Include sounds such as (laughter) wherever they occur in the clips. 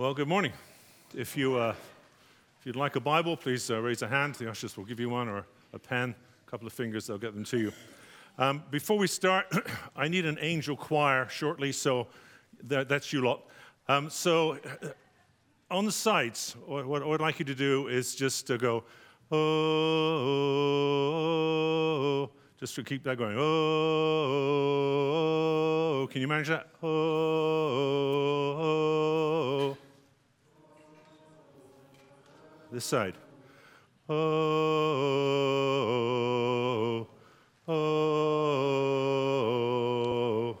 Well, good morning. If, you, uh, if you'd like a Bible, please uh, raise a hand. The ushers will give you one or a pen, a couple of fingers, they'll get them to you. Um, before we start, (clears throat) I need an angel choir shortly, so that, that's you lot. Um, so uh, on the sides, what, what, I'd like you to do is just to go, oh, oh, oh, just to keep that going. Oh, can you manage that? Oh, this side. Oh, oh, oh.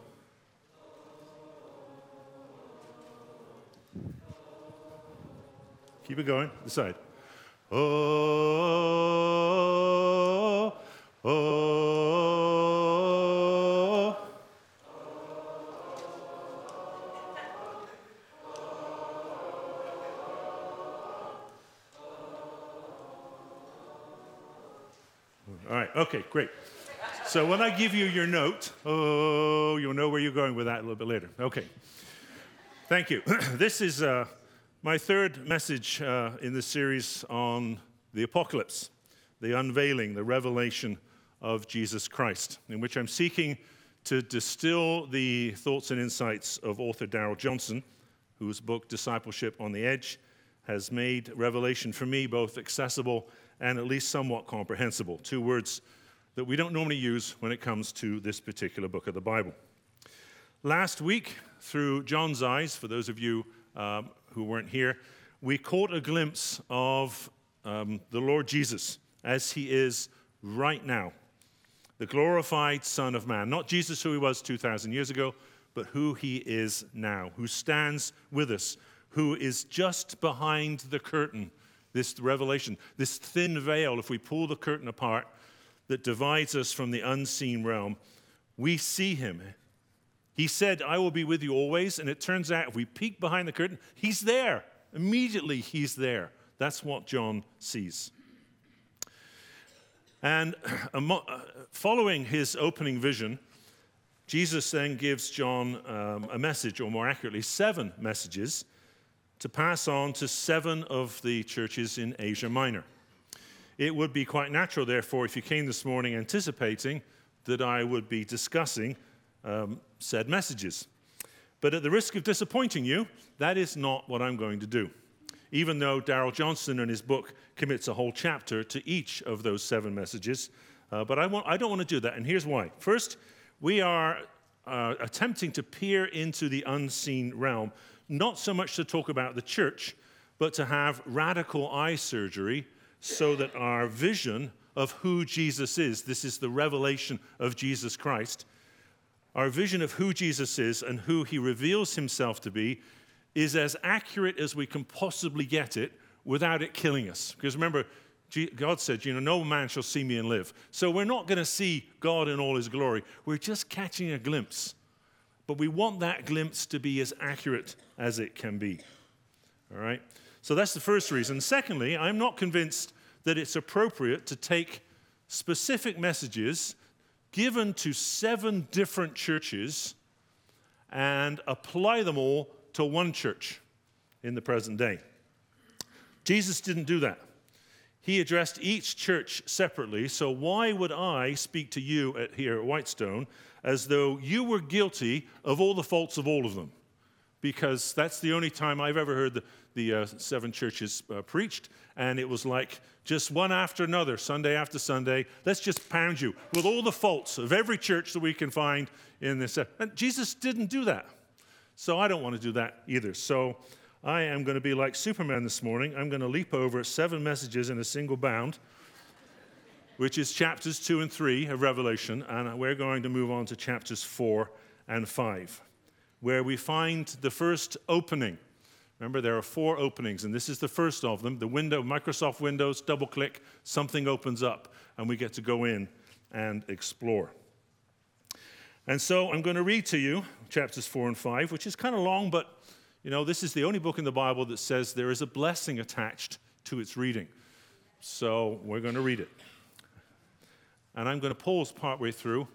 Keep it going. This side. Oh, oh. oh. Okay, great. So when I give you your note, oh, you'll know where you're going with that a little bit later. Okay. Thank you. (clears throat) this is uh, my third message uh, in the series on the apocalypse, the unveiling, the revelation of Jesus Christ, in which I'm seeking to distill the thoughts and insights of author Darrell Johnson, whose book Discipleship on the Edge has made revelation for me both accessible and at least somewhat comprehensible. Two words that we don't normally use when it comes to this particular book of the Bible. Last week, through John's eyes, for those of you um, who weren't here, we caught a glimpse of um, the Lord Jesus as he is right now, the glorified Son of Man. Not Jesus who he was 2,000 years ago, but who he is now, who stands with us, who is just behind the curtain, this revelation, this thin veil. If we pull the curtain apart that divides us from the unseen realm, we see him. He said, I will be with you always. And it turns out, if we peek behind the curtain, he's there. Immediately, he's there. That's what John sees. And (clears throat) uh, following his opening vision, Jesus then gives John um, a message, or more accurately, seven messages to pass on to seven of the churches in Asia Minor. It would be quite natural, therefore, if you came this morning anticipating that I would be discussing um, said messages. But at the risk of disappointing you, that is not what I'm going to do. Even though Darrell Johnson in his book commits a whole chapter to each of those seven messages. Uh, but I, want, I don't want to do that, and here's why. First, we are uh, attempting to peer into the unseen realm, not so much to talk about the church, but to have radical eye surgery so that our vision of who Jesus is, this is the revelation of Jesus Christ, our vision of who Jesus is and who he reveals himself to be is as accurate as we can possibly get it without it killing us. Because remember, God said, you know, no man shall see me and live. So we're not going to see God in all his glory. We're just catching a glimpse. But we want that glimpse to be as accurate as it can be. All right? So that's the first reason. Secondly, I'm not convinced that it's appropriate to take specific messages given to seven different churches and apply them all to one church in the present day. Jesus didn't do that. He addressed each church separately, so why would I speak to you at, here at Whitestone as though you were guilty of all the faults of all of them? Because that's the only time I've ever heard the, the uh, seven churches uh, preached, and it was like just one after another, Sunday after Sunday. Let's just pound you with all the faults of every church that we can find in this. And Jesus didn't do that. So I don't want to do that either. So I am going to be like Superman this morning. I'm going to leap over seven messages in a single bound, which is chapters two and three of Revelation, and we're going to move on to chapters four and five, where we find the first opening Remember, there are four openings, and this is the first of them. The window, Microsoft Windows, double click, something opens up, and we get to go in and explore. And so I'm going to read to you chapters four and five, which is kind of long, but you know, this is the only book in the Bible that says there is a blessing attached to its reading. So we're going to read it. And I'm going to pause partway through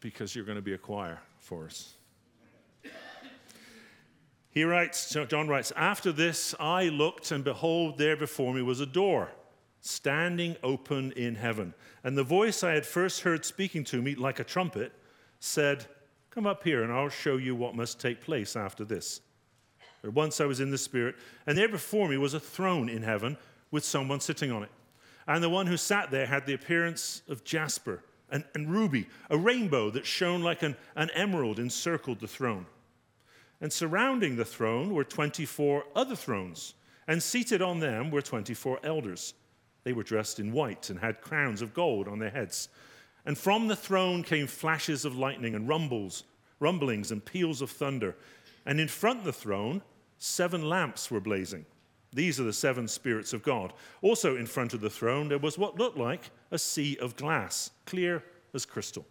because you're going to be a choir for us. He writes, John writes, After this I looked, and behold, there before me was a door standing open in heaven. And the voice I had first heard speaking to me like a trumpet said, Come up here, and I'll show you what must take place after this. But once I was in the Spirit, and there before me was a throne in heaven with someone sitting on it. And the one who sat there had the appearance of jasper and, and ruby, a rainbow that shone like an, an emerald encircled the throne. And surrounding the throne were 24 other thrones, and seated on them were 24 elders. They were dressed in white and had crowns of gold on their heads. And from the throne came flashes of lightning and rumbles, rumblings and peals of thunder. And in front of the throne, seven lamps were blazing. These are the seven spirits of God. Also in front of the throne, there was what looked like a sea of glass, clear as crystal.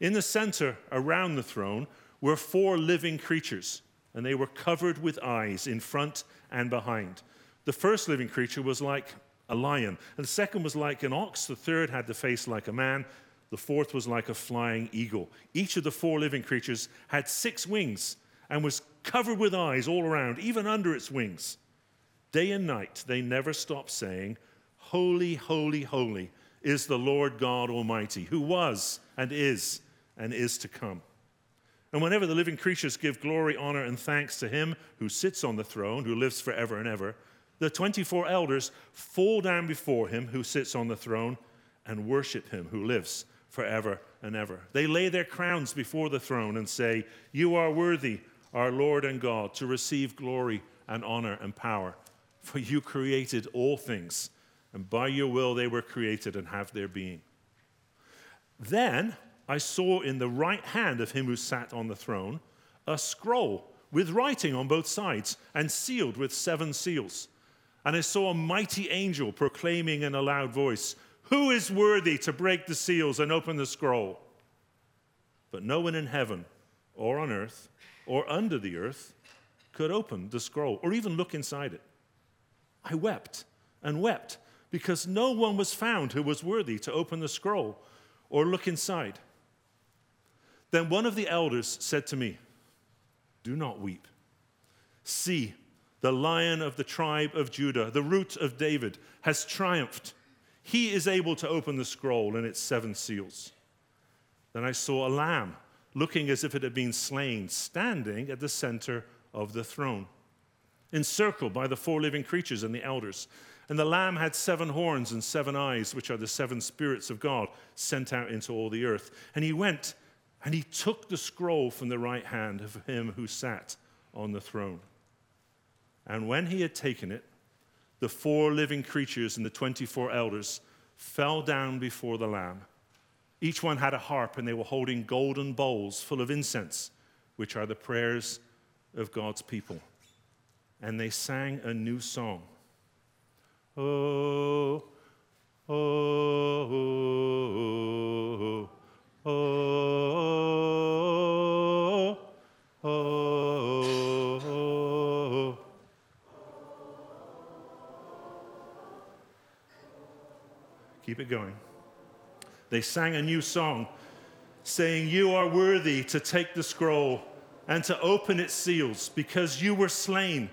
In the center, around the throne, were four living creatures, and they were covered with eyes in front and behind. The first living creature was like a lion, and the second was like an ox, the third had the face like a man, the fourth was like a flying eagle. Each of the four living creatures had six wings and was covered with eyes all around, even under its wings. Day and night they never stop saying, Holy, holy, holy is the Lord God Almighty, who was and is and is to come. And whenever the living creatures give glory, honor, and thanks to him who sits on the throne, who lives forever and ever, the 24 elders fall down before him who sits on the throne and worship him who lives forever and ever. They lay their crowns before the throne and say, You are worthy, our Lord and God, to receive glory and honor and power. For you created all things, and by your will they were created and have their being. Then I saw in the right hand of him who sat on the throne a scroll with writing on both sides and sealed with seven seals. And I saw a mighty angel proclaiming in a loud voice, Who is worthy to break the seals and open the scroll? But no one in heaven or on earth or under the earth could open the scroll or even look inside it. I wept and wept because no one was found who was worthy to open the scroll or look inside. Then one of the elders said to me, Do not weep. See, the lion of the tribe of Judah, the root of David, has triumphed. He is able to open the scroll and its seven seals. Then I saw a lamb, looking as if it had been slain, standing at the center of the throne, encircled by the four living creatures and the elders. And the Lamb had seven horns and seven eyes, which are the seven spirits of God sent out into all the earth. And he went and he took the scroll from the right hand of him who sat on the throne. And when he had taken it, the four living creatures and the 24 elders fell down before the Lamb. Each one had a harp, and they were holding golden bowls full of incense, which are the prayers of God's people. And they sang a new song. Oh, oh, oh, oh, oh, oh. Keep it going. They sang a new song, saying, You are worthy to take the scroll and to open its seals, because you were slain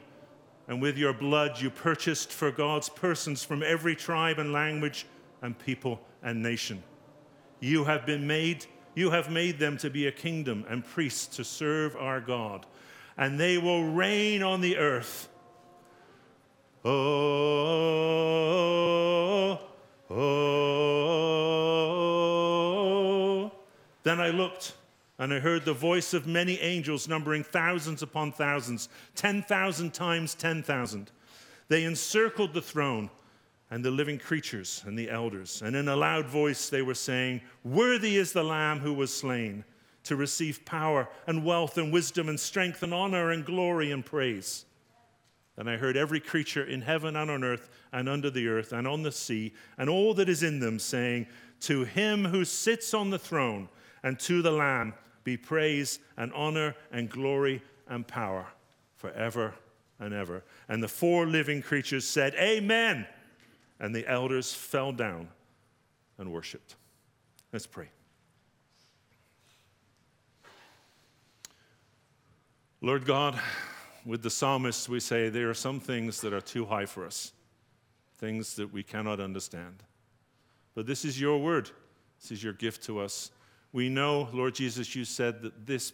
and with your blood you purchased for God's persons from every tribe and language and people and nation. You have been made, you have made them to be a kingdom and priests to serve our God, and they will reign on the earth. Oh, oh. Then I looked and I heard the voice of many angels, numbering thousands upon thousands, 10,000 times 10,000. They encircled the throne and the living creatures and the elders. And in a loud voice, they were saying, Worthy is the Lamb who was slain to receive power and wealth and wisdom and strength and honor and glory and praise. Then I heard every creature in heaven and on earth and under the earth and on the sea and all that is in them saying, To him who sits on the throne and to the Lamb be praise and honor and glory and power forever and ever. And the four living creatures said, Amen. And the elders fell down and worshiped. Let's pray. Lord God, with the psalmists, we say there are some things that are too high for us, things that we cannot understand. But this is your word, this is your gift to us. We know, Lord Jesus, you said that this,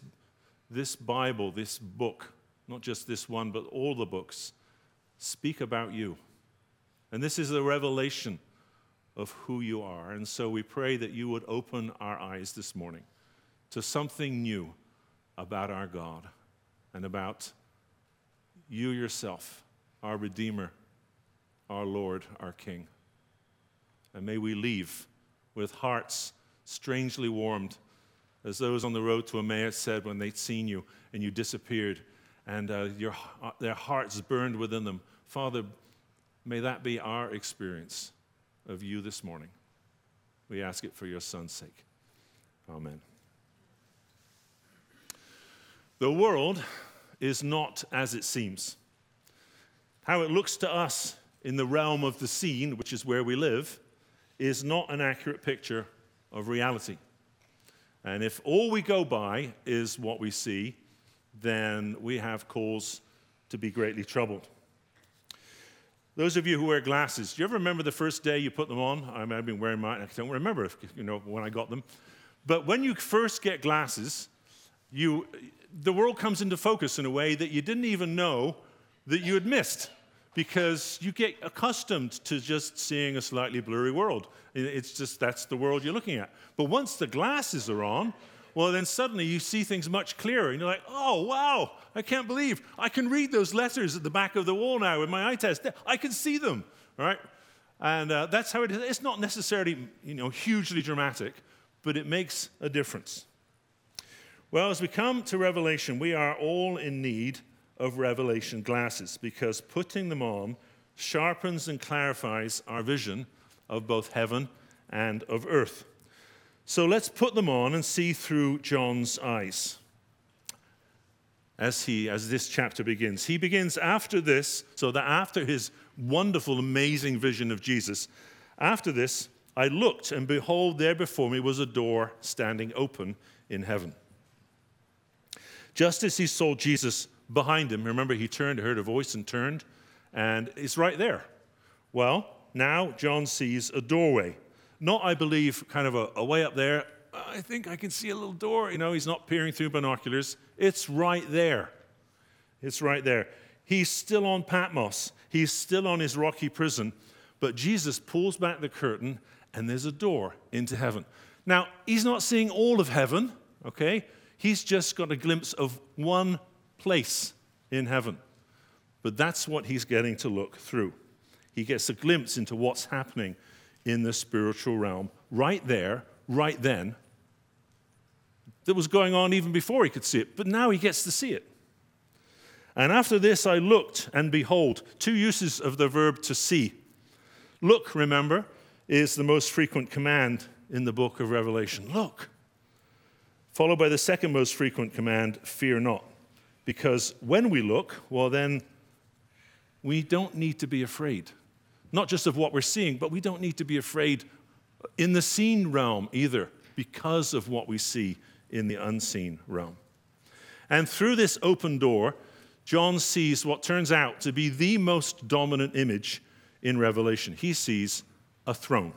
this Bible, this book, not just this one, but all the books, speak about you. And this is a revelation of who you are. And so we pray that you would open our eyes this morning to something new about our God and about you yourself, our Redeemer, our Lord, our King. And may we leave with hearts strangely warmed, as those on the road to Emmaus said when they'd seen you and you disappeared, and uh, your, uh, their hearts burned within them. Father, may that be our experience of you this morning. We ask it for your Son's sake. Amen. The world is not as it seems. How it looks to us in the realm of the seen, which is where we live, is not an accurate picture of reality. And if all we go by is what we see, then we have cause to be greatly troubled. Those of you who wear glasses, do you ever remember the first day you put them on? I mean, I've been wearing mine. I don't remember, if, you know, when I got them. But when you first get glasses, you, the world comes into focus in a way that you didn't even know that you had missed because you get accustomed to just seeing a slightly blurry world. It's just that's the world you're looking at. But once the glasses are on, well, then suddenly you see things much clearer. And you're like, oh, wow, I can't believe I can read those letters at the back of the wall now with my eye test. I can see them, right? And uh, that's how it is. It's not necessarily, you know, hugely dramatic, but it makes a difference. Well, as we come to Revelation, we are all in need of revelation glasses because putting them on sharpens and clarifies our vision of both heaven and of earth. So let's put them on and see through John's eyes. As he as this chapter begins. He begins after this, so that after his wonderful amazing vision of Jesus, after this I looked and behold there before me was a door standing open in heaven. Just as he saw Jesus behind him. Remember, he turned, heard a voice, and turned, and it's right there. Well, now John sees a doorway. Not, I believe, kind of a, a way up there. I think I can see a little door. You know, he's not peering through binoculars. It's right there. It's right there. He's still on Patmos, he's still on his rocky prison, but Jesus pulls back the curtain and there's a door into heaven. Now, he's not seeing all of heaven, okay? He's just got a glimpse of one place in heaven. But that's what he's getting to look through. He gets a glimpse into what's happening in the spiritual realm right there, right then, that was going on even before he could see it. But now he gets to see it. And after this, I looked, and behold, two uses of the verb to see. Look, remember, is the most frequent command in the book of Revelation. Look. Followed by the second most frequent command, fear not. Because when we look, well, then we don't need to be afraid. Not just of what we're seeing, but we don't need to be afraid in the seen realm either, because of what we see in the unseen realm. And through this open door, John sees what turns out to be the most dominant image in Revelation. He sees a throne.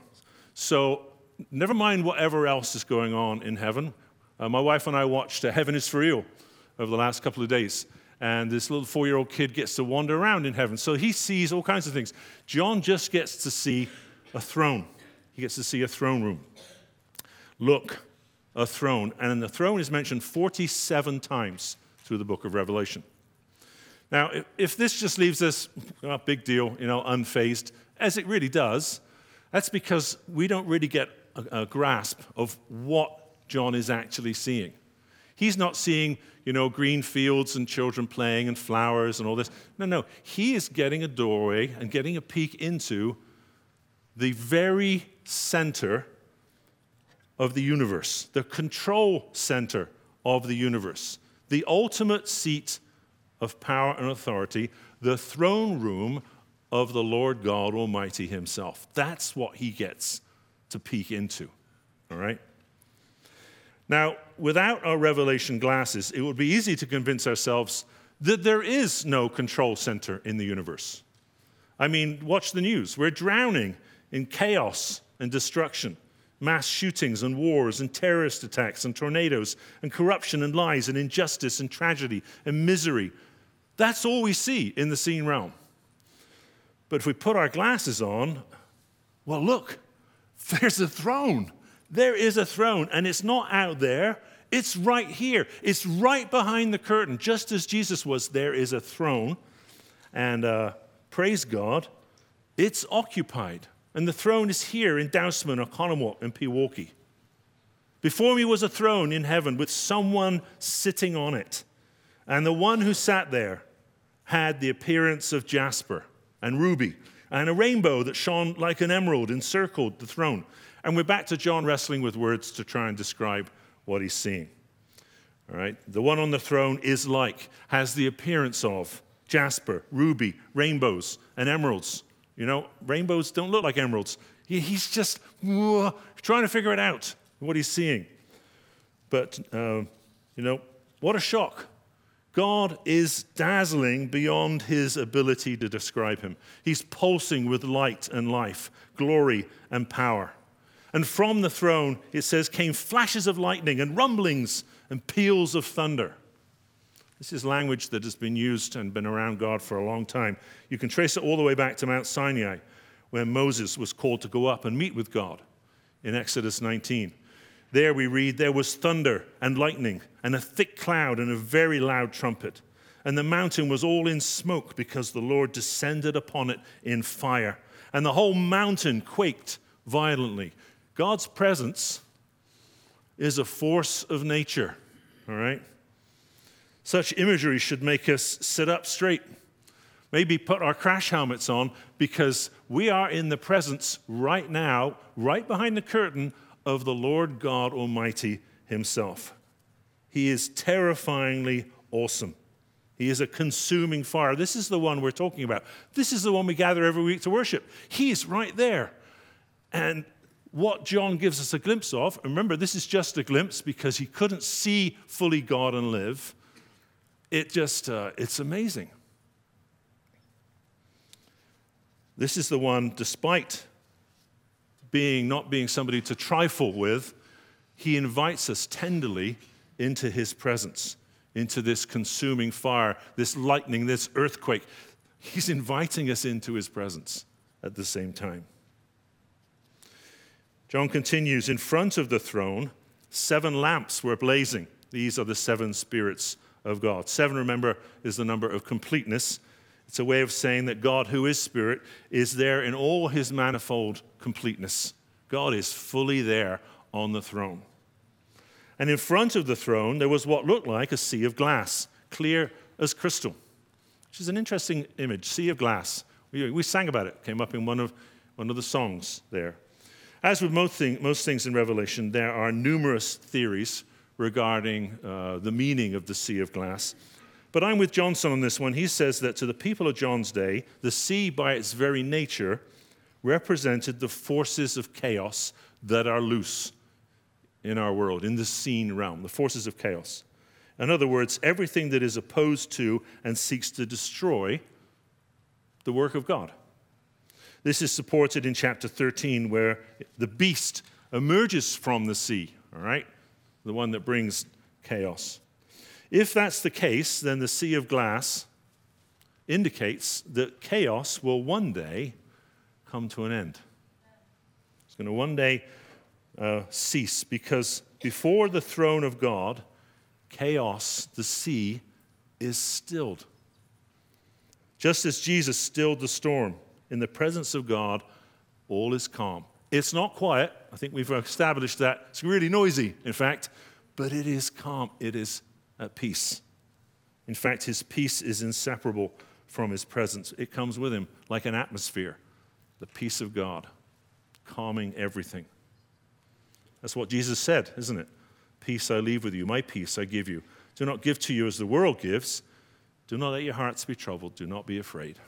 So, never mind whatever else is going on in heaven. Uh, my wife and I watched uh, Heaven is for Real over the last couple of days. And this little four year old kid gets to wander around in heaven. So he sees all kinds of things. John just gets to see a throne, he gets to see a throne room. Look, a throne. And the throne is mentioned 47 times through the book of Revelation. Now, if, this just leaves us, oh, big deal, you know, unfazed, as it really does, that's because we don't really get a, a grasp of what John is actually seeing. He's not seeing, you know, green fields and children playing and flowers and all this. No, no. He is getting a doorway and getting a peek into the very center of the universe, the control center of the universe, the ultimate seat of power and authority, the throne room of the Lord God Almighty Himself. That's what he gets to peek into. All right? Now, without our revelation glasses, it would be easy to convince ourselves that there is no control center in the universe. I mean, watch the news. We're drowning in chaos and destruction, mass shootings and wars and terrorist attacks and tornadoes and corruption and lies and injustice and tragedy and misery. That's all we see in the seen realm. But if we put our glasses on, well, look, (laughs) there's a throne. There is a throne, and it's not out there, it's right here. It's right behind the curtain. Just as Jesus was, there is a throne. And uh, praise God, it's occupied. And the throne is here in Dousman or Oconomowoc and Pewaukee. Before me was a throne in heaven with someone sitting on it. And the one who sat there had the appearance of jasper and ruby and a rainbow that shone like an emerald encircled the throne. And we're back to John wrestling with words to try and describe what he's seeing. All right? The one on the throne is like, has the appearance of jasper, ruby, rainbows, and emeralds. You know, rainbows don't look like emeralds. He's just whoa, trying to figure it out, what he's seeing. But, uh, you know, what a shock. God is dazzling beyond his ability to describe him. He's pulsing with light and life, glory and power. And from the throne, it says, came flashes of lightning and rumblings and peals of thunder. This is language that has been used and been around God for a long time. You can trace it all the way back to Mount Sinai, where Moses was called to go up and meet with God in Exodus 19. There we read, There was thunder and lightning, and a thick cloud, and a very loud trumpet. And the mountain was all in smoke because the Lord descended upon it in fire. And the whole mountain quaked violently. God's presence is a force of nature, all right? Such imagery should make us sit up straight, maybe put our crash helmets on, because we are in the presence right now, right behind the curtain of the Lord God Almighty Himself. He is terrifyingly awesome. He is a consuming fire. This is the one we're talking about. This is the one we gather every week to worship. He's right there. And what John gives us a glimpse of, and remember, this is just a glimpse because he couldn't see fully God and live. It just, uh, it's amazing. This is the one, despite being not being somebody to trifle with, he invites us tenderly into his presence, into this consuming fire, this lightning, this earthquake. He's inviting us into his presence at the same time. John continues In front of the throne, seven lamps were blazing. These are the seven spirits of God. Seven, remember, is the number of completeness. It's a way of saying that God, who is spirit, is there in all his manifold completeness. God is fully there on the throne. And in front of the throne, there was what looked like a sea of glass, clear as crystal, which is an interesting image sea of glass. We, we sang about it, came up in one of, one of the songs there. As with most, thing, most things in Revelation, there are numerous theories regarding uh, the meaning of the sea of glass. But I'm with Johnson on this one. He says that to the people of John's day, the sea, by its very nature, represented the forces of chaos that are loose in our world, in the seen realm, the forces of chaos. In other words, everything that is opposed to and seeks to destroy the work of God. This is supported in chapter 13, where the beast emerges from the sea, all right? The one that brings chaos. If that's the case, then the sea of glass indicates that chaos will one day come to an end. It's going to one day uh, cease because before the throne of God, chaos, the sea, is stilled. Just as Jesus stilled the storm in the presence of God, all is calm. It's not quiet. I think we've established that. It's really noisy, in fact, but it is calm. It is at peace. In fact, his peace is inseparable from his presence. It comes with him like an atmosphere, the peace of God, calming everything. That's what Jesus said, isn't it? Peace I leave with you, my peace I give you. Do not give to you as the world gives. Do not let your hearts be troubled. Do not be afraid.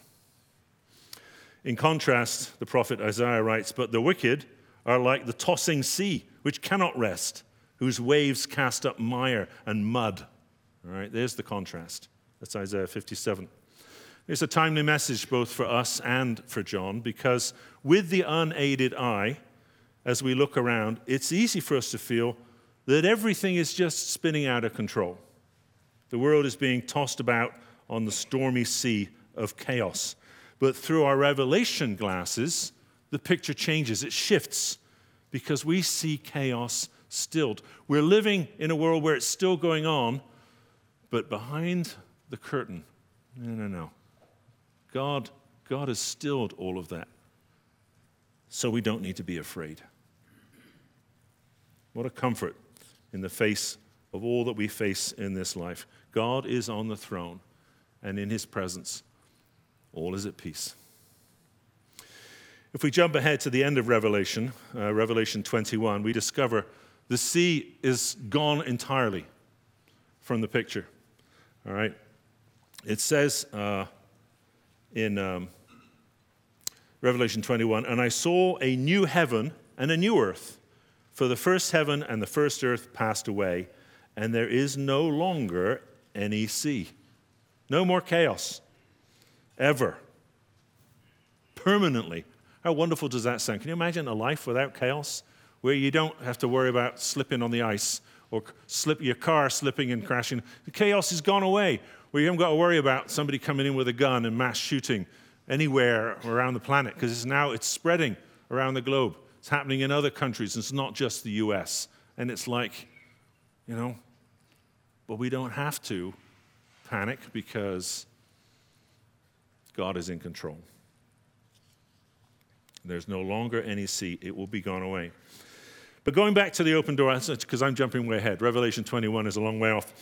In contrast, the prophet Isaiah writes, But the wicked are like the tossing sea, which cannot rest, whose waves cast up mire and mud. All right, there's the contrast That's Isaiah 57. It's a timely message both for us and for John because with the unaided eye, as we look around, it's easy for us to feel that everything is just spinning out of control. The world is being tossed about on the stormy sea of chaos. But through our revelation glasses, the picture changes, it shifts because we see chaos stilled. We're living in a world where it's still going on, but behind the curtain, no, no, no. God, God has stilled all of that. So we don't need to be afraid. What a comfort in the face of all that we face in this life. God is on the throne, and in his presence, all is at peace. If we jump ahead to the end of Revelation, uh, Revelation 21, we discover the sea is gone entirely from the picture. All right? It says uh, in um, Revelation 21 And I saw a new heaven and a new earth, for the first heaven and the first earth passed away, and there is no longer any sea. No more chaos, ever, permanently. How wonderful does that sound? Can you imagine a life without chaos where you don't have to worry about slipping on the ice or slip your car slipping and crashing? The chaos has gone away where you haven't got to worry about somebody coming in with a gun and mass shooting anywhere around the planet because it's now it's spreading around the globe. It's happening in other countries. It's not just the US. And it's like, you know, but we don't have to panic because God is in control. There's no longer any sea, it will be gone away. But going back to the open door, because I'm jumping way ahead, Revelation 21 is a long way off.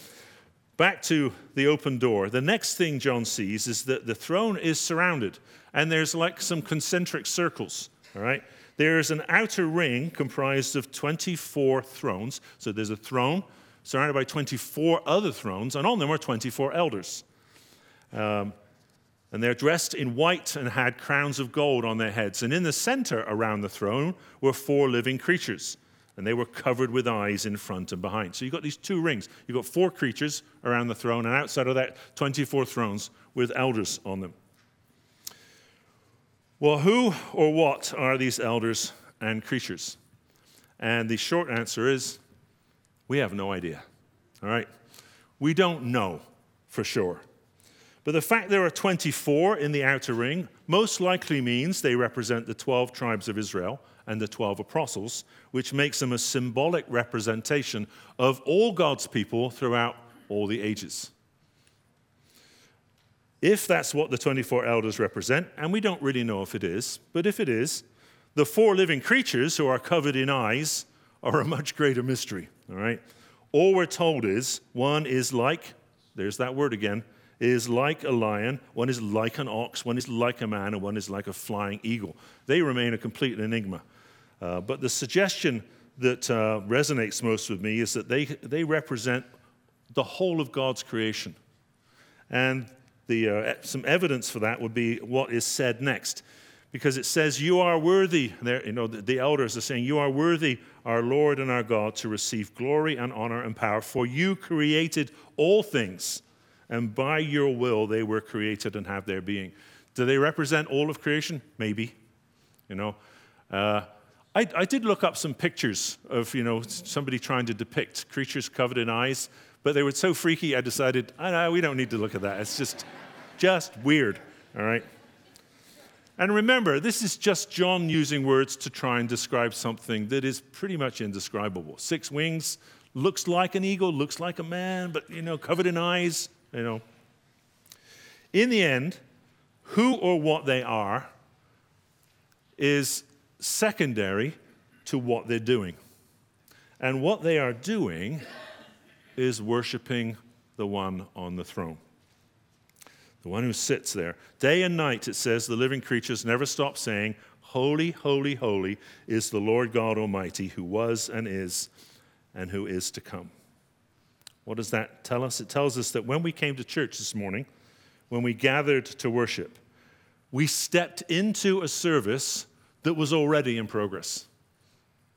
Back to the open door. The next thing John sees is that the throne is surrounded, and there's like some concentric circles, all right? There's an outer ring comprised of 24 thrones. So there's a throne surrounded by 24 other thrones, and on them are 24 elders. Um, and they're dressed in white and had crowns of gold on their heads. And in the center around the throne were four living creatures, and they were covered with eyes in front and behind. So you've got these two rings. You've got four creatures around the throne, and outside of that, 24 thrones with elders on them. Well, who or what are these elders and creatures? And the short answer is we have no idea. All right? We don't know for sure. But the fact there are 24 in the outer ring most likely means they represent the 12 tribes of Israel and the 12 apostles, which makes them a symbolic representation of all God's people throughout all the ages. If that's what the 24 elders represent, and we don't really know if it is, but if it is, the four living creatures who are covered in eyes are a much greater mystery, all right? All we're told is one is like, there's that word again, is like a lion, one is like an ox, one is like a man, and one is like a flying eagle. They remain a complete enigma. Uh, but the suggestion that uh, resonates most with me is that they, they represent the whole of God's creation. And the, uh, some evidence for that would be what is said next. Because it says, You are worthy, there, you know, the, the elders are saying, You are worthy, our Lord and our God, to receive glory and honor and power, for you created all things and by your will they were created and have their being. Do they represent all of creation? Maybe. You know, uh, I, I, did look up some pictures of you know somebody trying to depict creatures covered in eyes, but they were so freaky. I decided, know we don't need to look at that. It's just, just weird. All right. And remember, this is just John using words to try and describe something that is pretty much indescribable. Six wings, looks like an eagle, looks like a man, but you know, covered in eyes you know. In the end, who or what they are is secondary to what they're doing. And what they are doing is worshiping the one on the throne, the one who sits there. Day and night, it says, the living creatures never stop saying, Holy, holy, holy is the Lord God Almighty, who was and is and who is to come. What does that tell us? It tells us that when we came to church this morning, when we gathered to worship, we stepped into a service that was already in progress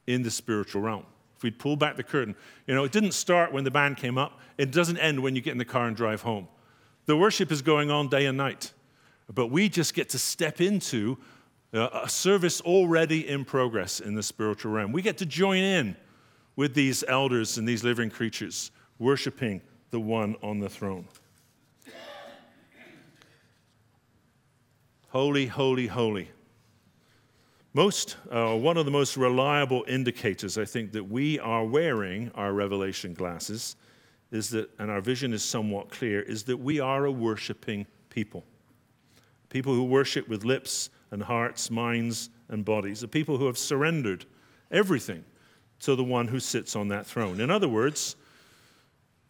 in the spiritual realm. If we'd pull back the curtain, you know, it didn't start when the band came up, it doesn't end when you get in the car and drive home. The worship is going on day and night, but we just get to step into a service already in progress in the spiritual realm. We get to join in with these elders and these living creatures, worshiping the one on the throne. Holy, holy, holy. Most, uh, one of the most reliable indicators, I think, that we are wearing our revelation glasses is that, and our vision is somewhat clear, is that we are a worshiping people. People who worship with lips and hearts, minds and bodies, the people who have surrendered everything to the one who sits on that throne. In other words,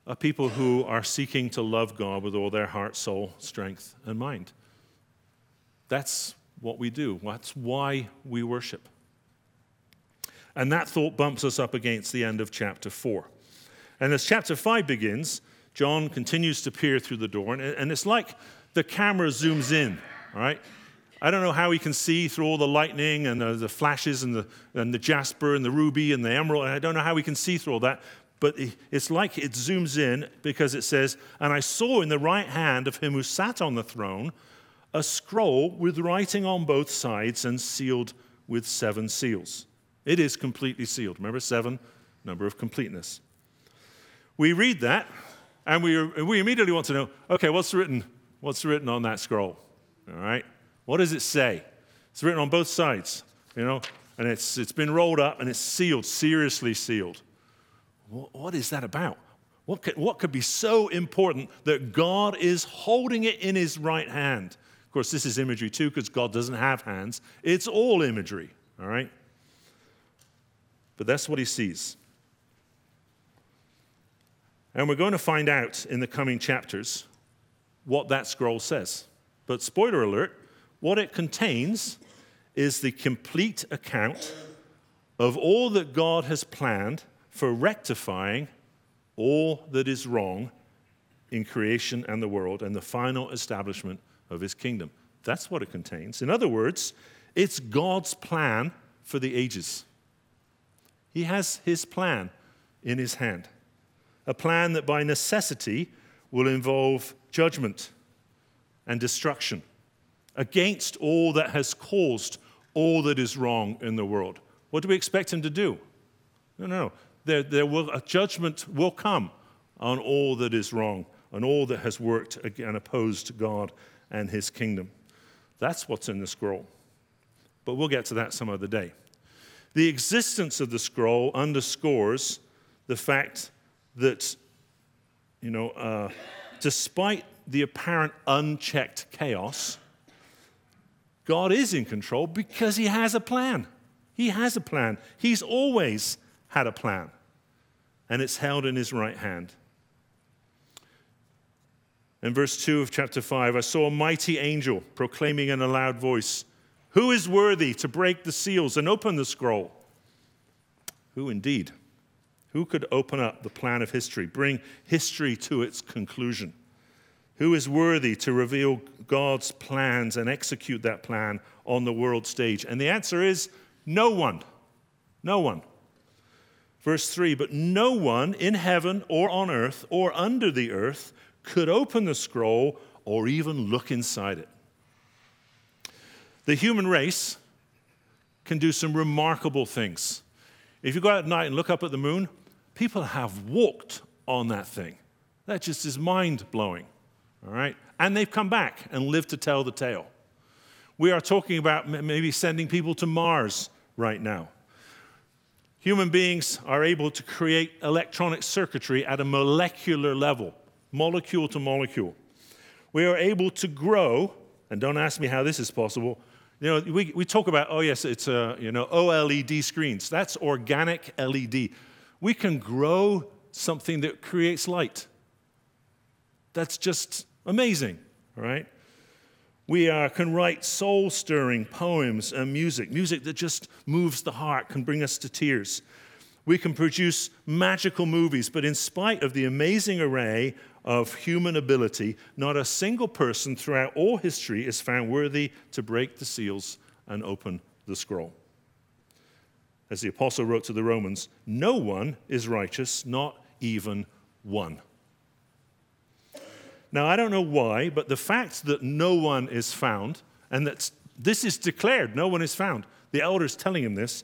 a people who are seeking to love God with all their heart, soul, strength, and mind. That's what we do. That's why we worship. And that thought bumps us up against the end of chapter 4. And as chapter 5 begins, John continues to peer through the door, and it's like the camera zooms in, all right? I don't know how he can see through all the lightning and the, flashes and the, and the jasper and the ruby and the emerald. I don't know how he can see through all that, but it's like it zooms in because it says, And I saw in the right hand of him who sat on the throne a scroll with writing on both sides and sealed with seven seals. It is completely sealed. Remember, seven, number of completeness. We read that and we, we immediately want to know okay, what's written? What's written on that scroll? All right? What does it say? It's written on both sides, you know, and it's, it's been rolled up and it's sealed, seriously sealed. What, is that about? What could, what could be so important that God is holding it in his right hand? Of course, this is imagery too, because God doesn't have hands. It's all imagery, all right? But that's what he sees. And we're going to find out in the coming chapters what that scroll says. But spoiler alert, what it contains is the complete account of all that God has planned for rectifying all that is wrong in creation and the world and the final establishment of his kingdom. That's what it contains. In other words, it's God's plan for the ages. He has his plan in his hand, a plan that by necessity will involve judgment and destruction against all that has caused all that is wrong in the world. What do we expect him to do? No, no. There, there will, a judgment will come on all that is wrong, on all that has worked and opposed God and his kingdom. That's what's in the scroll. But we'll get to that some other day. The existence of the scroll underscores the fact that, you know, uh, despite the apparent unchecked chaos, God is in control because he has a plan. He has a plan. He's always had a plan, and it's held in his right hand. In verse 2 of chapter 5, I saw a mighty angel proclaiming in a loud voice, Who is worthy to break the seals and open the scroll? Who indeed? Who could open up the plan of history, bring history to its conclusion? Who is worthy to reveal God's plans and execute that plan on the world stage? And the answer is no one. No one. Verse 3 But no one in heaven or on earth or under the earth could open the scroll or even look inside it. The human race can do some remarkable things. If you go out at night and look up at the moon, people have walked on that thing. That just is mind blowing. All right? And they've come back and lived to tell the tale. We are talking about maybe sending people to Mars right now. Human beings are able to create electronic circuitry at a molecular level molecule to molecule. We are able to grow, and don't ask me how this is possible. You know, we, we talk about, oh, yes, it's, uh, you know, OLED screens. That's organic LED. We can grow something that creates light. That's just amazing, right? We uh, can write soul stirring poems and music, music that just moves the heart, can bring us to tears. We can produce magical movies, but in spite of the amazing array of human ability, not a single person throughout all history is found worthy to break the seals and open the scroll. As the apostle wrote to the Romans, no one is righteous, not even one. Now, I don't know why, but the fact that no one is found, and that this is declared, no one is found, the elders telling him this,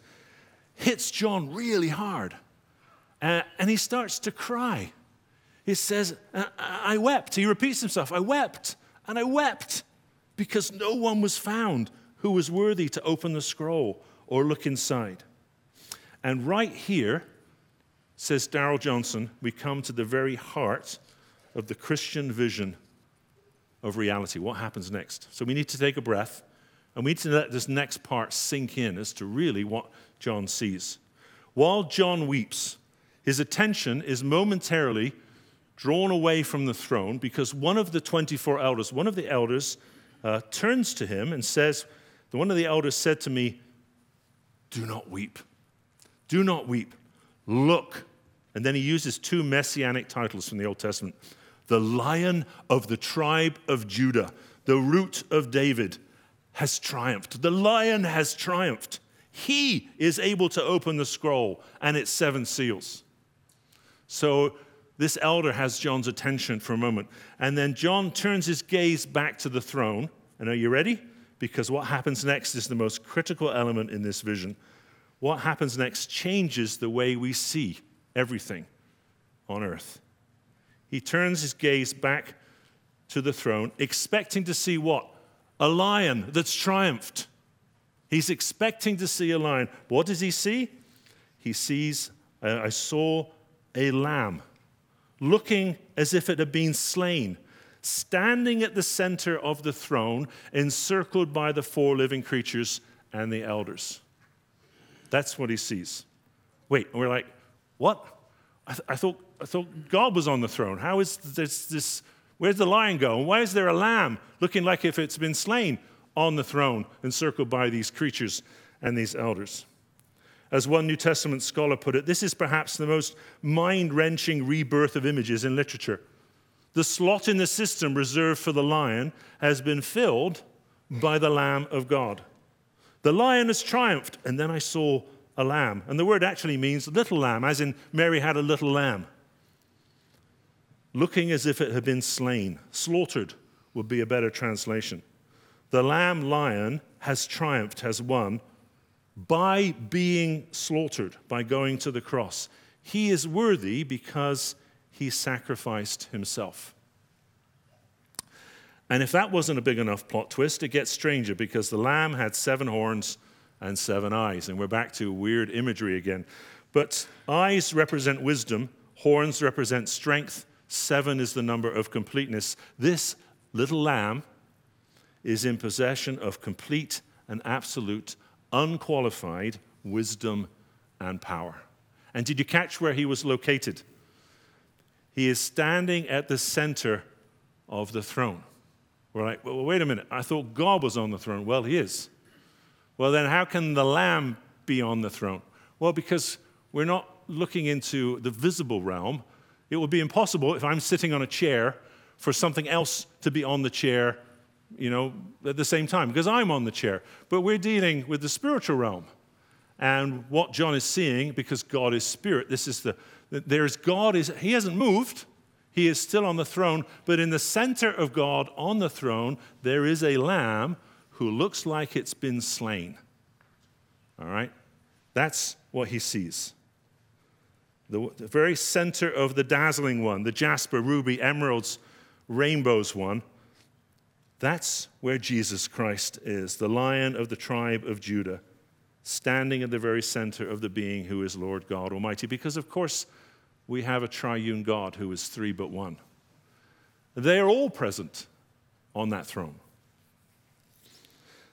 hits John really hard. Uh, and he starts to cry. He says, I wept. He repeats himself, I wept, and I wept because no one was found who was worthy to open the scroll or look inside. And right here, says Darrell Johnson, we come to the very heart of the Christian vision of reality. What happens next? So we need to take a breath and we need to let this next part sink in as to really what John sees. While John weeps, his attention is momentarily drawn away from the throne because one of the 24 elders, one of the elders, uh, turns to him and says, One of the elders said to me, Do not weep. Do not weep. Look. And then he uses two messianic titles from the Old Testament the lion of the tribe of Judah, the root of David, has triumphed. The lion has triumphed. He is able to open the scroll and its seven seals. So this elder has John's attention for a moment. And then John turns his gaze back to the throne. And are you ready? Because what happens next is the most critical element in this vision. What happens next changes the way we see everything on earth. He turns his gaze back to the throne, expecting to see what? A lion that's triumphed. He's expecting to see a lion. What does he see? He sees, uh, I saw a lamb looking as if it had been slain, standing at the center of the throne, encircled by the four living creatures and the elders. That's what he sees. Wait, we're like, what? I, th- I, thought, I thought God was on the throne. How is this, this? Where's the lion going? Why is there a lamb looking like if it's been slain on the throne, encircled by these creatures and these elders? As one New Testament scholar put it, this is perhaps the most mind wrenching rebirth of images in literature. The slot in the system reserved for the lion has been filled by the Lamb of God. The lion has triumphed, and then I saw a lamb. And the word actually means little lamb, as in Mary had a little lamb. Looking as if it had been slain, slaughtered would be a better translation. The lamb lion has triumphed, has won by being slaughtered, by going to the cross. He is worthy because he sacrificed himself. And if that wasn't a big enough plot twist, it gets stranger because the lamb had seven horns and seven eyes. And we're back to weird imagery again. But eyes represent wisdom, horns represent strength, seven is the number of completeness. This little lamb is in possession of complete and absolute unqualified wisdom and power. And did you catch where he was located? He is standing at the center of the throne. We're like, well, wait a minute. I thought God was on the throne. Well, he is. Well, then how can the Lamb be on the throne? Well, because we're not looking into the visible realm. It would be impossible if I'm sitting on a chair for something else to be on the chair you know, at the same time, because I'm on the chair. But we're dealing with the spiritual realm. And what John is seeing, because God is spirit, this is the, there's God is, he hasn't moved. He is still on the throne, but in the center of God on the throne, there is a lamb who looks like it's been slain. All right? That's what he sees. The, the very center of the dazzling one, the jasper, ruby, emeralds, rainbows one, that's where Jesus Christ is, the lion of the tribe of Judah, standing at the very center of the being who is Lord God Almighty. Because, of course, we have a triune God who is three but one. They are all present on that throne.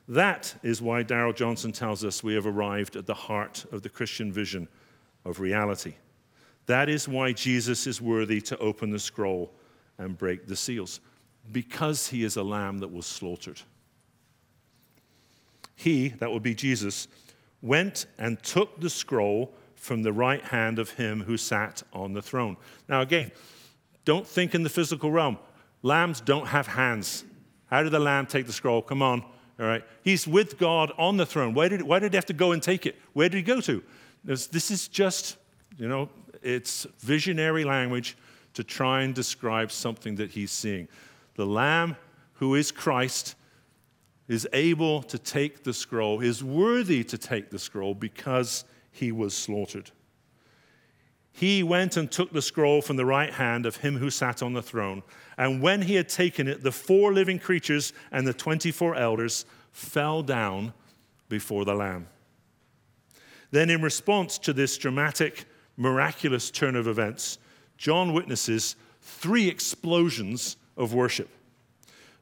That is why Darrell Johnson tells us we have arrived at the heart of the Christian vision of reality. That is why Jesus is worthy to open the scroll and break the seals because he is a lamb that was slaughtered. He, that would be Jesus, went and took the scroll from the right hand of him who sat on the throne. Now, again, don't think in the physical realm. Lambs don't have hands. How did the lamb take the scroll? Come on. All right. He's with God on the throne. Why did, why did he have to go and take it? Where did he go to? This, this is just, you know, it's visionary language to try and describe something that he's seeing. the Lamb who is Christ is able to take the scroll, is worthy to take the scroll because he was slaughtered. He went and took the scroll from the right hand of him who sat on the throne. And when he had taken it, the four living creatures and the 24 elders fell down before the Lamb. Then, in response to this dramatic, miraculous turn of events, John witnesses three explosions of worship.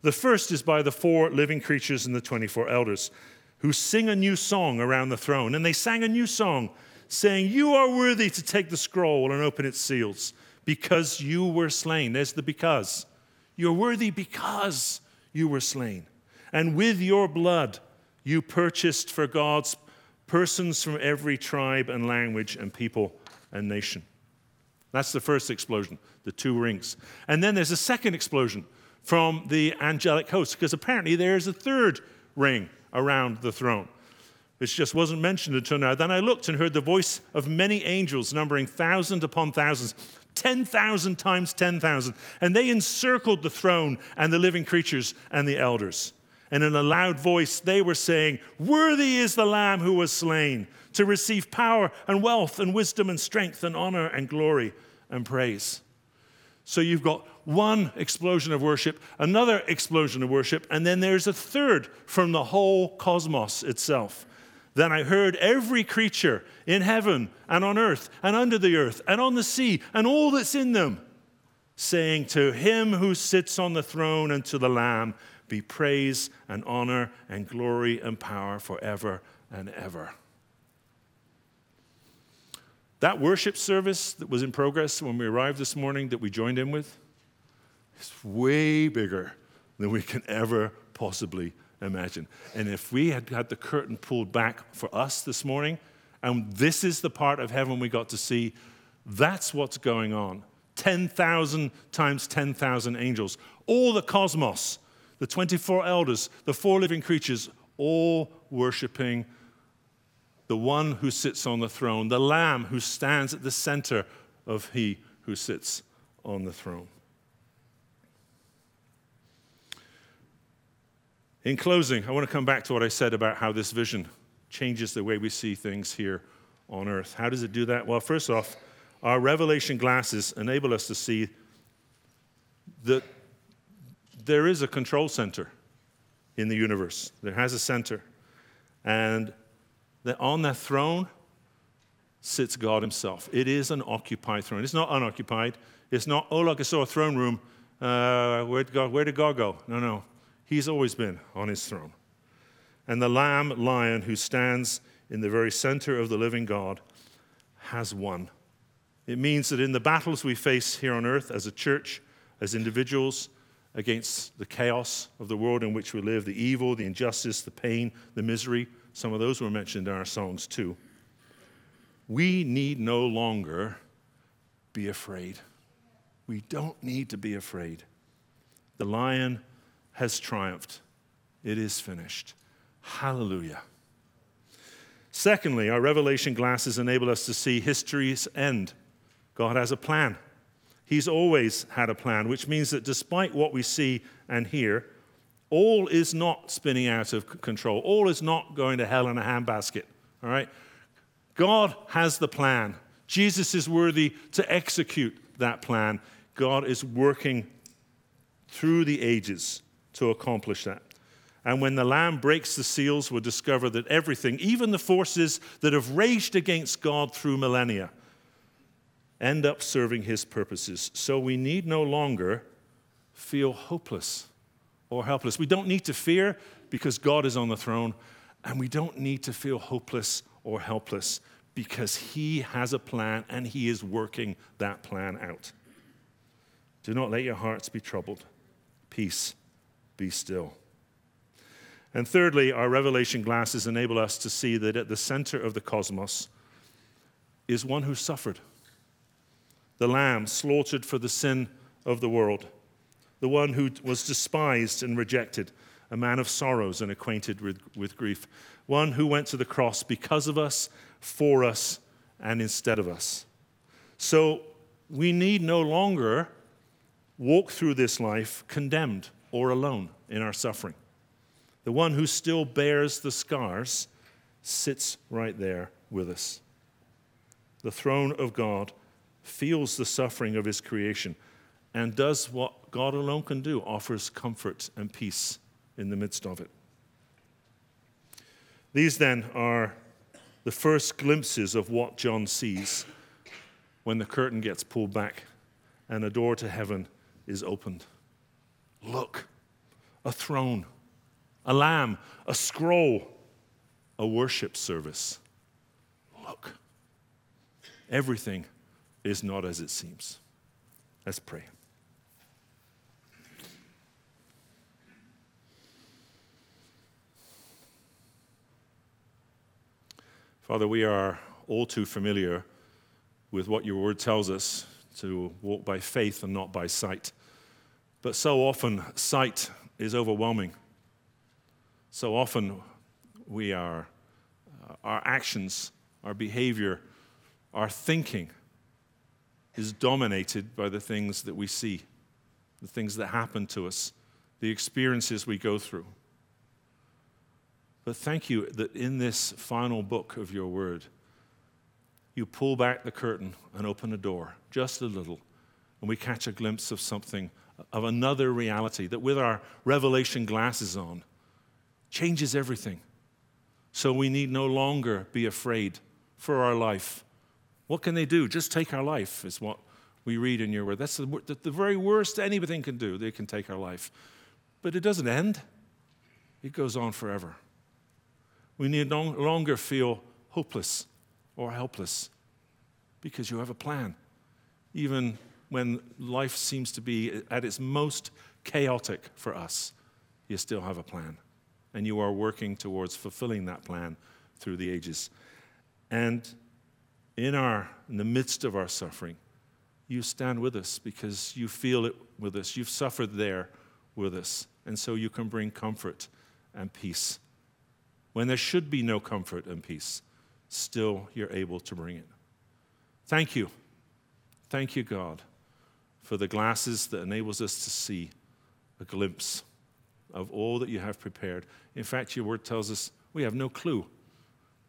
The first is by the four living creatures and the 24 elders who sing a new song around the throne. And they sang a new song saying, You are worthy to take the scroll and open its seals because you were slain. There's the because. You're worthy because you were slain. And with your blood, you purchased for God's persons from every tribe and language and people and nation. That's the first explosion, the two rings. And then there's a second explosion from the angelic host, because apparently there's a third ring around the throne, which just wasn't mentioned until now. Then I looked and heard the voice of many angels, numbering thousand upon thousands, 10,000 times 10,000. And they encircled the throne and the living creatures and the elders. And in a loud voice, they were saying, Worthy is the Lamb who was slain to receive power and wealth and wisdom and strength and honor and glory and praise. So you've got one explosion of worship, another explosion of worship, and then there's a third from the whole cosmos itself. Then I heard every creature in heaven and on earth and under the earth and on the sea and all that's in them saying, To him who sits on the throne and to the Lamb be praise and honor and glory and power forever and ever. That worship service that was in progress when we arrived this morning that we joined in with is way bigger than we can ever possibly imagine. And if we had had the curtain pulled back for us this morning, and this is the part of heaven we got to see, that's what's going on. 10,000 times 10,000 angels, all the cosmos, the 24 elders, the four living creatures, all worshiping the one who sits on the throne, the Lamb who stands at the center of he who sits on the throne. In closing, I want to come back to what I said about how this vision changes the way we see things here on earth. How does it do that? Well, first off, our revelation glasses enable us to see that there is a control center in the universe. There has a center. And that on that throne sits God Himself. It is an occupied throne. It's not unoccupied. It's not, oh, look, I saw a throne room. Uh, where, did God, where did God go? No, no. He's always been on His throne. And the Lamb lion who stands in the very center of the living God has won. It means that in the battles we face here on earth as a church, as individuals, against the chaos of the world in which we live, the evil, the injustice, the pain, the misery, some of those were mentioned in our songs too. We need no longer be afraid. We don't need to be afraid. The lion has triumphed. It is finished. Hallelujah. Secondly, our revelation glasses enable us to see history's end. God has a plan. He's always had a plan, which means that despite what we see and hear, all is not spinning out of control. All is not going to hell in a handbasket. All right? God has the plan. Jesus is worthy to execute that plan. God is working through the ages to accomplish that. And when the Lamb breaks the seals, we'll discover that everything, even the forces that have raged against God through millennia, end up serving his purposes. So we need no longer feel hopeless or helpless. We don't need to fear because God is on the throne, and we don't need to feel hopeless or helpless because He has a plan and He is working that plan out. Do not let your hearts be troubled. Peace, be still. And thirdly, our revelation glasses enable us to see that at the center of the cosmos is one who suffered the Lamb slaughtered for the sin of the world the one who was despised and rejected, a man of sorrows and acquainted with, with grief, one who went to the cross because of us, for us, and instead of us. So we need no longer walk through this life condemned or alone in our suffering. The one who still bears the scars sits right there with us. The throne of God feels the suffering of his creation and does what God alone can do offers comfort and peace in the midst of it. These then are the first glimpses of what John sees when the curtain gets pulled back and a door to heaven is opened. Look, a throne, a lamb, a scroll, a worship service. Look, everything is not as it seems. Let's pray. Father, we are all too familiar with what your word tells us to walk by faith and not by sight. But so often, sight is overwhelming. So often, we are, uh, our actions, our behavior, our thinking is dominated by the things that we see, the things that happen to us, the experiences we go through. But thank you that in this final book of your word, you pull back the curtain and open a door just a little, and we catch a glimpse of something, of another reality that with our revelation glasses on changes everything. So we need no longer be afraid for our life what can they do? Just take our life, is what we read in your word. That's the, the, very worst anything can do. They can take our life. But it doesn't end, it goes on forever. We need no longer feel hopeless or helpless because you have a plan. Even when life seems to be at its most chaotic for us, you still have a plan. And you are working towards fulfilling that plan through the ages. And in, our, in the midst of our suffering, you stand with us because you feel it with us. You've suffered there with us. And so you can bring comfort and peace. When there should be no comfort and peace, still you're able to bring it. Thank you. Thank you, God, for the glasses that enables us to see a glimpse of all that you have prepared. In fact, your word tells us we have no clue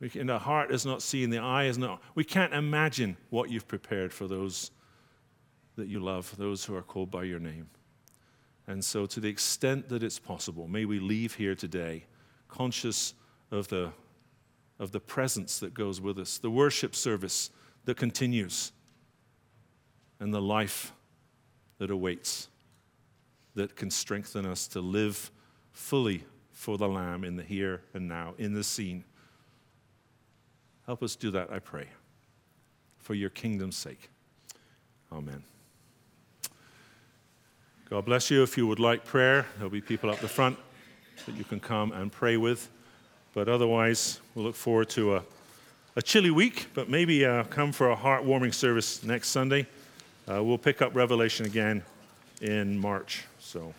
we can, the heart is not seen, the eye is not. We can't imagine what you've prepared for those that you love, those who are called by your name. And so, to the extent that it's possible, may we leave here today conscious of the, of the presence that goes with us, the worship service that continues, and the life that awaits that can strengthen us to live fully for the Lamb in the here and now, in the scene. Help us do that, I pray, for your kingdom's sake. Amen. God bless you. If you would like prayer, there'll be people up the front that you can come and pray with. But otherwise, we'll look forward to a, a chilly week, but maybe uh, come for a heartwarming service next Sunday. Uh, we'll pick up Revelation again in March. So.